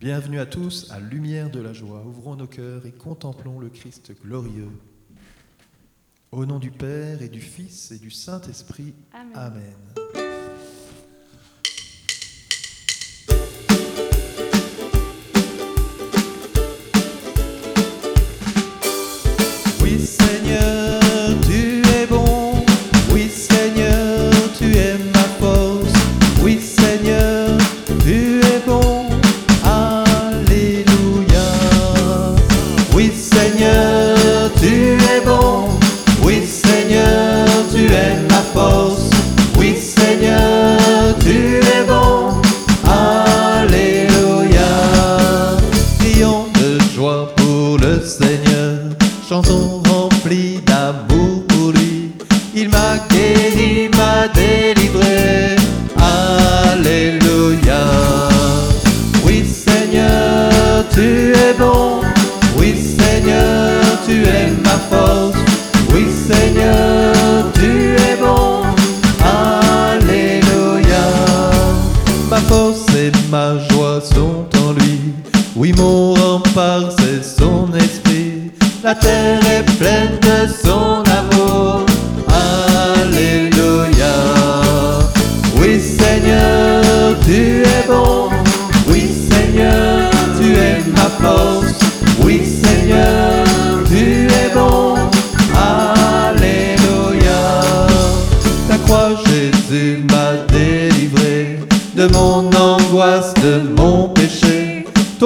Bienvenue à tous à Lumière de la joie. Ouvrons nos cœurs et contemplons le Christ glorieux. Au nom du Père et du Fils et du Saint-Esprit. Amen. Amen.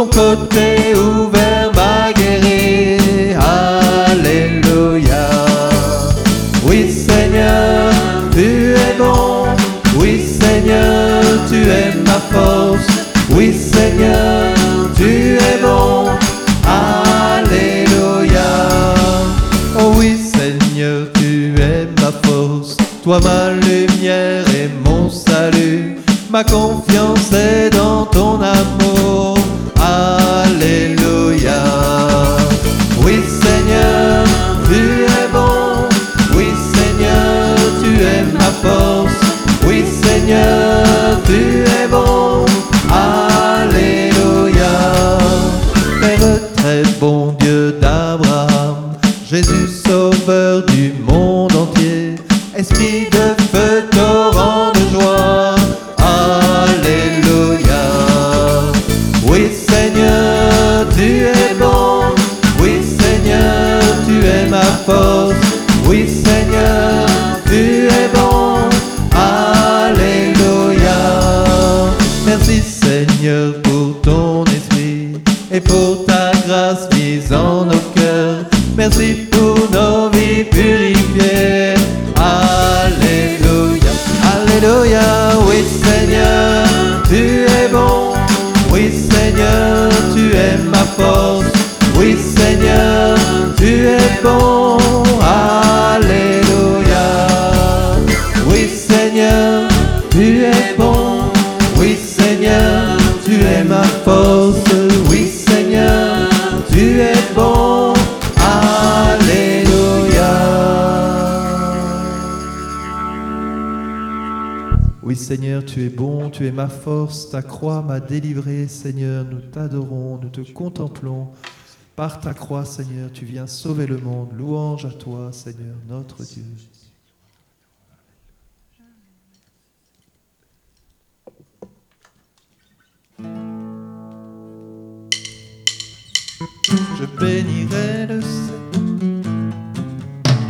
Ton côté ouvert m'a guéri. Alléluia. Oui, Seigneur, tu es bon. Oui, Seigneur, tu es ma force. Oui, Seigneur, tu es bon. Alléluia. Oh oui, Seigneur, tu es ma force. Toi, ma lumière et mon salut. Ma confiance est dans ton amour. Alléluia. Oui, Seigneur, tu es bon. Oui, Seigneur, tu es ma force. Oui, Seigneur, tu es bon. Alléluia. Père très bon Dieu d'Abraham, Jésus sauveur du monde entier, Esprit de Oui Seigneur, tu es bon. Oui Seigneur, tu es bon, tu es ma force, ta croix m'a délivré, Seigneur, nous t'adorons, nous te contemplons. Par ta croix, Seigneur, tu viens sauver le monde. Louange à toi, Seigneur, notre Dieu. Je bénirai le Seigneur.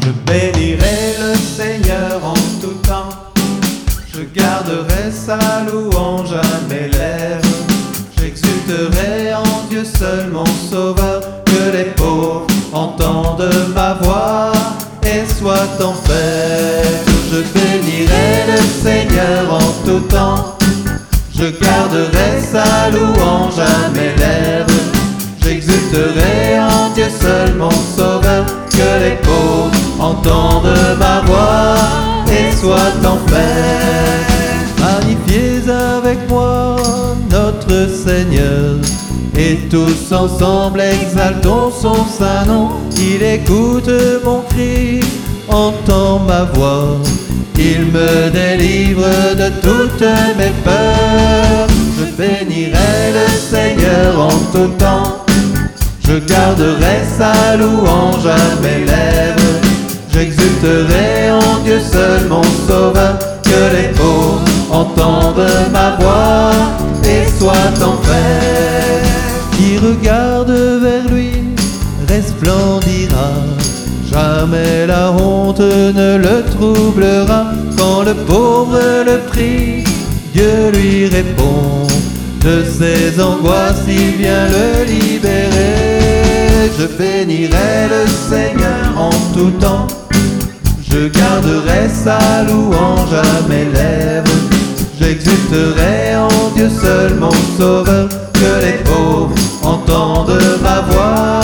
Je bénirai le Seigneur en tout temps. Je garderai sa louange à mes lèvres. J'exulterai en Dieu seul mon sauveur. Que les pauvres entendent ma voix et soient en fête. Je bénirai le Seigneur en tout temps. Je garderai sa louange à mes lèvres. J'exulterai en Dieu seul mon sauveur. Que les pauvres entendent ma voix et soient en paix. Magnifiez avec moi notre Seigneur. Et tous ensemble exaltons son saint nom. Il écoute mon cri, entend ma voix. Il me délivre de toutes mes peurs. Je bénirai le Seigneur tout temps. Je garderai sa louange à mes lèvres. J'exulterai en Dieu seul mon sauveur. Que les pauvres entendent ma voix et soient en paix. Qui regarde vers lui resplendira. Jamais la honte ne le troublera. Quand le pauvre le prie, Dieu lui répond. De ses angoisses, il vient le libérer. Je bénirai le Seigneur en tout temps. Je garderai sa louange à mes lèvres. J'exulterai en Dieu seul mon sauveur. Que les pauvres entendent ma voix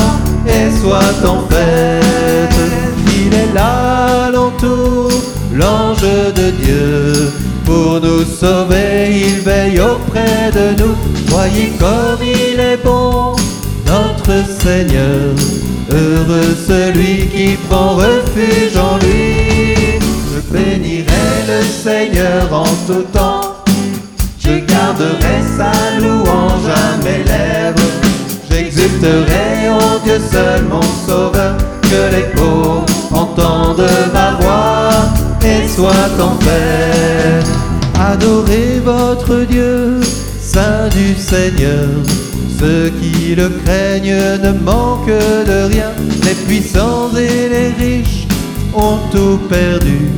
et soient en fête. Il est là l'entour, l'ange de Dieu. Pour nous sauver, il veille auprès de nous. Voyez comme il est bon, Seigneur. Heureux celui qui prend refuge en lui. Je bénirai le Seigneur en tout temps. Je garderai sa louange à mes lèvres. J'exulterai en Dieu seul mon sauveur. Que les pauvres entendent ma voix et soient en paix. Adorez votre Dieu, Saint du Seigneur. Ceux qui le craignent ne manquent de rien. Les puissants et les riches ont tout perdu.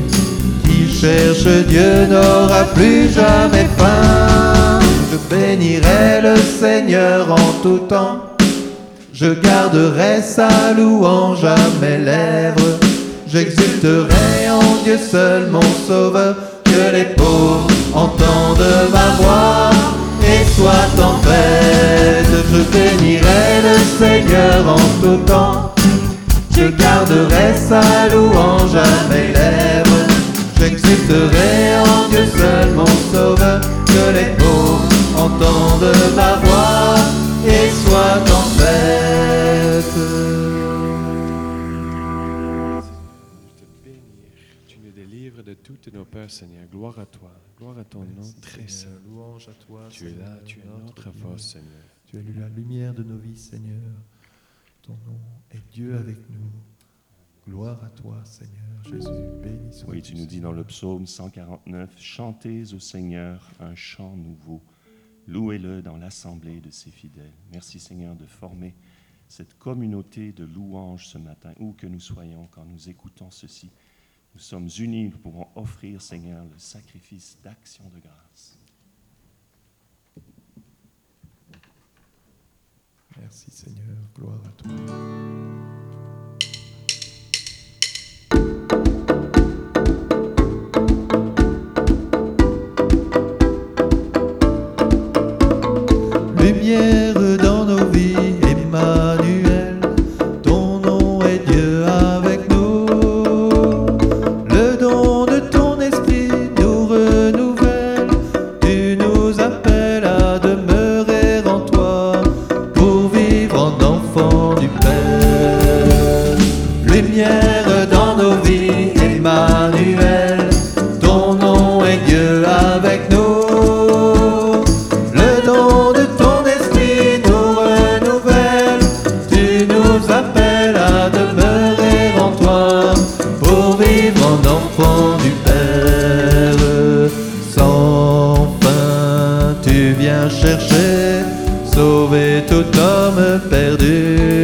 Qui cherche Dieu n'aura plus jamais faim. Je bénirai le Seigneur en tout temps. Je garderai sa louange à mes lèvres. J'exulterai en Dieu seul mon sauveur. Que les pauvres entendent ma voix et soient en fête. Je bénirai le Seigneur en tout temps. Je garderai sa louange à mes lèvres. J'exulterai en Dieu seul mon sauveur. Que les pauvres entendent ma voix et soient en fête. te. Tu nous délivres de toutes nos peurs, Seigneur. Gloire à toi. Gloire à ton nom très saint. Louange à toi. Tu es là, tu es notre force, Seigneur. Tu es la lumière de nos vies, Seigneur. Ton nom est Dieu avec nous. Gloire à toi, Seigneur. Jésus, béni Oui, tu nous dis dans le psaume 149, Chantez au Seigneur un chant nouveau, louez-le dans l'assemblée de ses fidèles. Merci Seigneur de former cette communauté de louanges ce matin, où que nous soyons quand nous écoutons ceci. Nous sommes unis, nous pouvons offrir Seigneur le sacrifice d'action de grâce. Merci, Seigneur. Gloire à toi. Viens chercher, sauver tout homme perdu.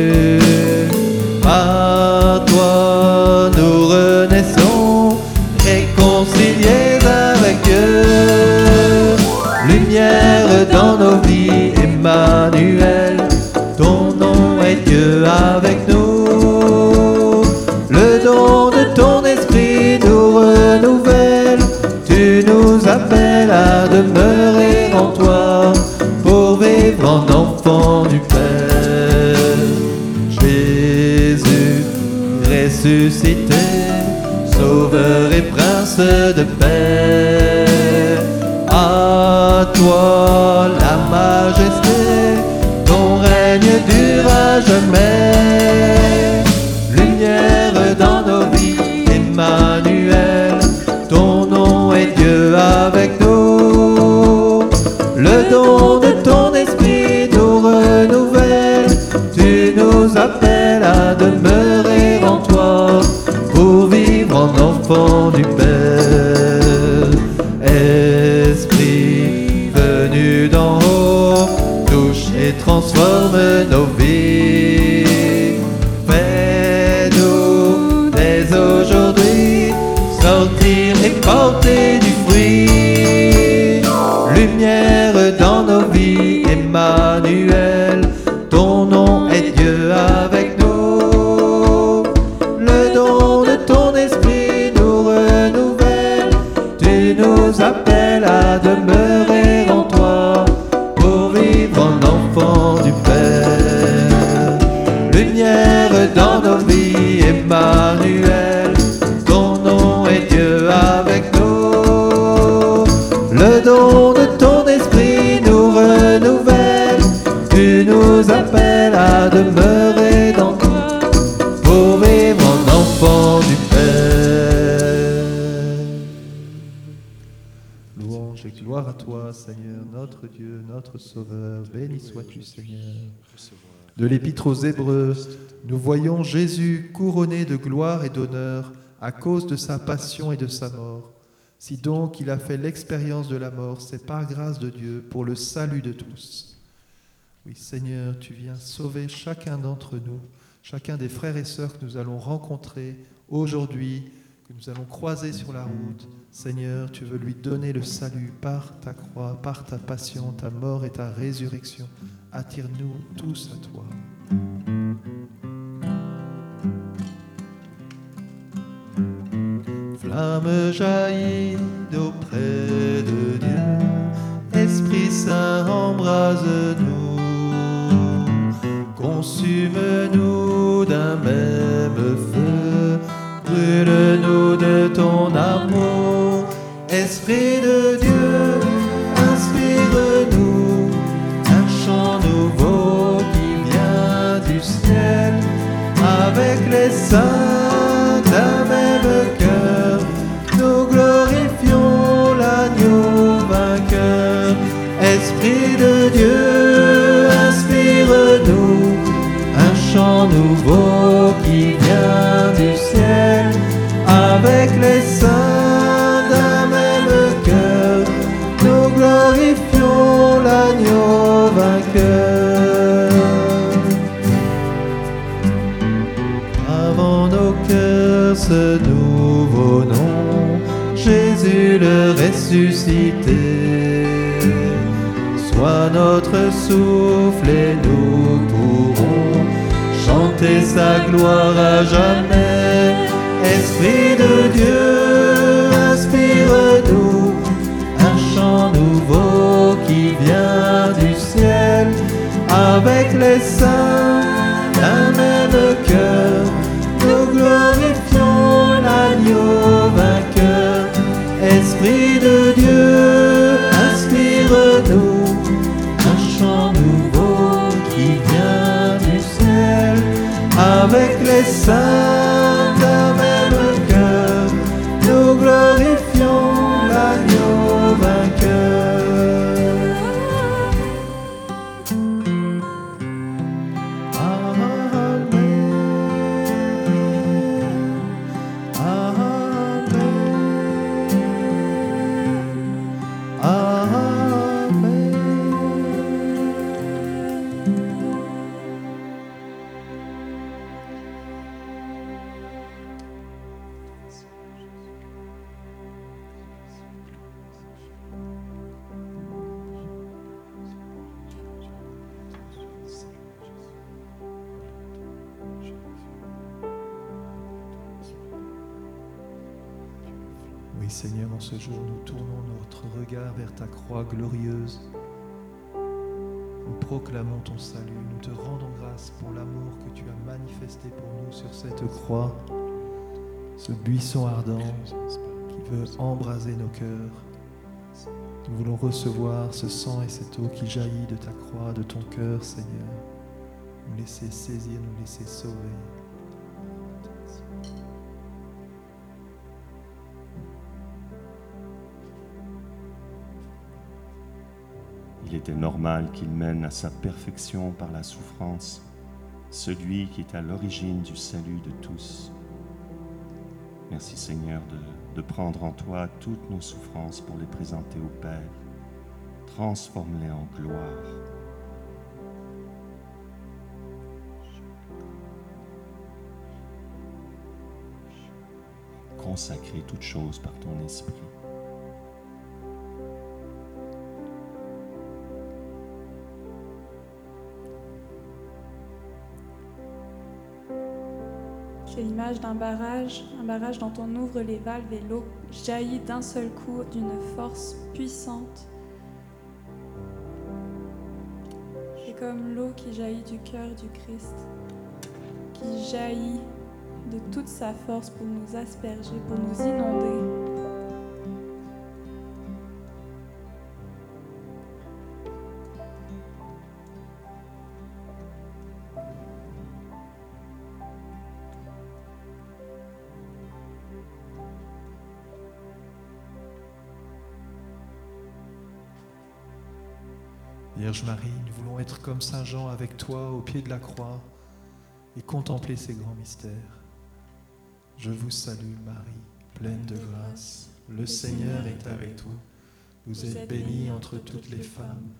En enfant du Père. Jésus ressuscité, sauveur et prince de paix. À toi la majesté, gloire à toi, Seigneur, notre Dieu, notre Sauveur. Béni sois-tu, Seigneur. De l'Épître aux Hébreux, nous voyons Jésus couronné de gloire et d'honneur à cause de sa passion et de sa mort. Si donc il a fait l'expérience de la mort, c'est par grâce de Dieu pour le salut de tous. Oui, Seigneur, tu viens sauver chacun d'entre nous, chacun des frères et sœurs que nous allons rencontrer aujourd'hui, que nous allons croiser sur la route. Seigneur, tu veux lui donner le salut par ta croix, par ta passion, ta mort et ta résurrection. Attire-nous tous à toi. Flamme jaillit d'auprès de Dieu, Esprit Saint embrase-nous, consume-nous d'un même feu, brûle-nous Esprit de ressuscité. Sois notre souffle et nous pourrons chanter sa gloire à jamais. Esprit de Dieu, inspire-nous un chant nouveau qui vient du ciel avec les saints d'un même cœur. Avec Seigneur, en ce jour, nous tournons notre regard vers ta croix glorieuse. Nous proclamons ton salut, nous te rendons grâce pour l'amour que tu as manifesté pour nous sur cette croix, ce buisson ardent qui veut embraser nos cœurs. Nous voulons recevoir ce sang et cette eau qui jaillit de ta croix, de ton cœur, Seigneur. Nous laisser saisir, nous laisser sauver. qui était normal qu'il mène à sa perfection par la souffrance, celui qui est à l'origine du salut de tous. Merci Seigneur de, prendre en toi toutes nos souffrances pour les présenter au Père. Transforme-les en gloire. Consacrer toutes choses par ton esprit. L'image d'un barrage, un barrage dont on ouvre les valves et l'eau jaillit d'un seul coup d'une force puissante. C'est comme l'eau qui jaillit du cœur du Christ, qui jaillit de toute sa force pour nous asperger, pour nous inonder. Marie, nous voulons être comme Saint Jean avec toi au pied de la croix et contempler ces grands mystères. Je vous salue Marie, pleine de grâce. Le Seigneur est avec vous. Vous êtes bénie entre toutes les femmes,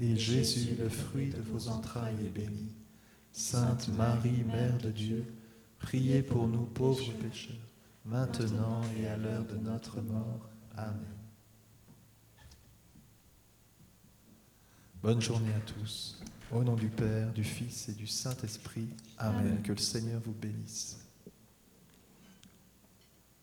et Jésus, le fruit de vos entrailles, est béni. Sainte Marie, Mère de Dieu, priez pour nous pauvres pécheurs, maintenant et à l'heure de notre mort. Amen. Bonne journée à tous. Au nom du Père, du Fils et du Saint-Esprit. Amen. Que le Seigneur vous bénisse.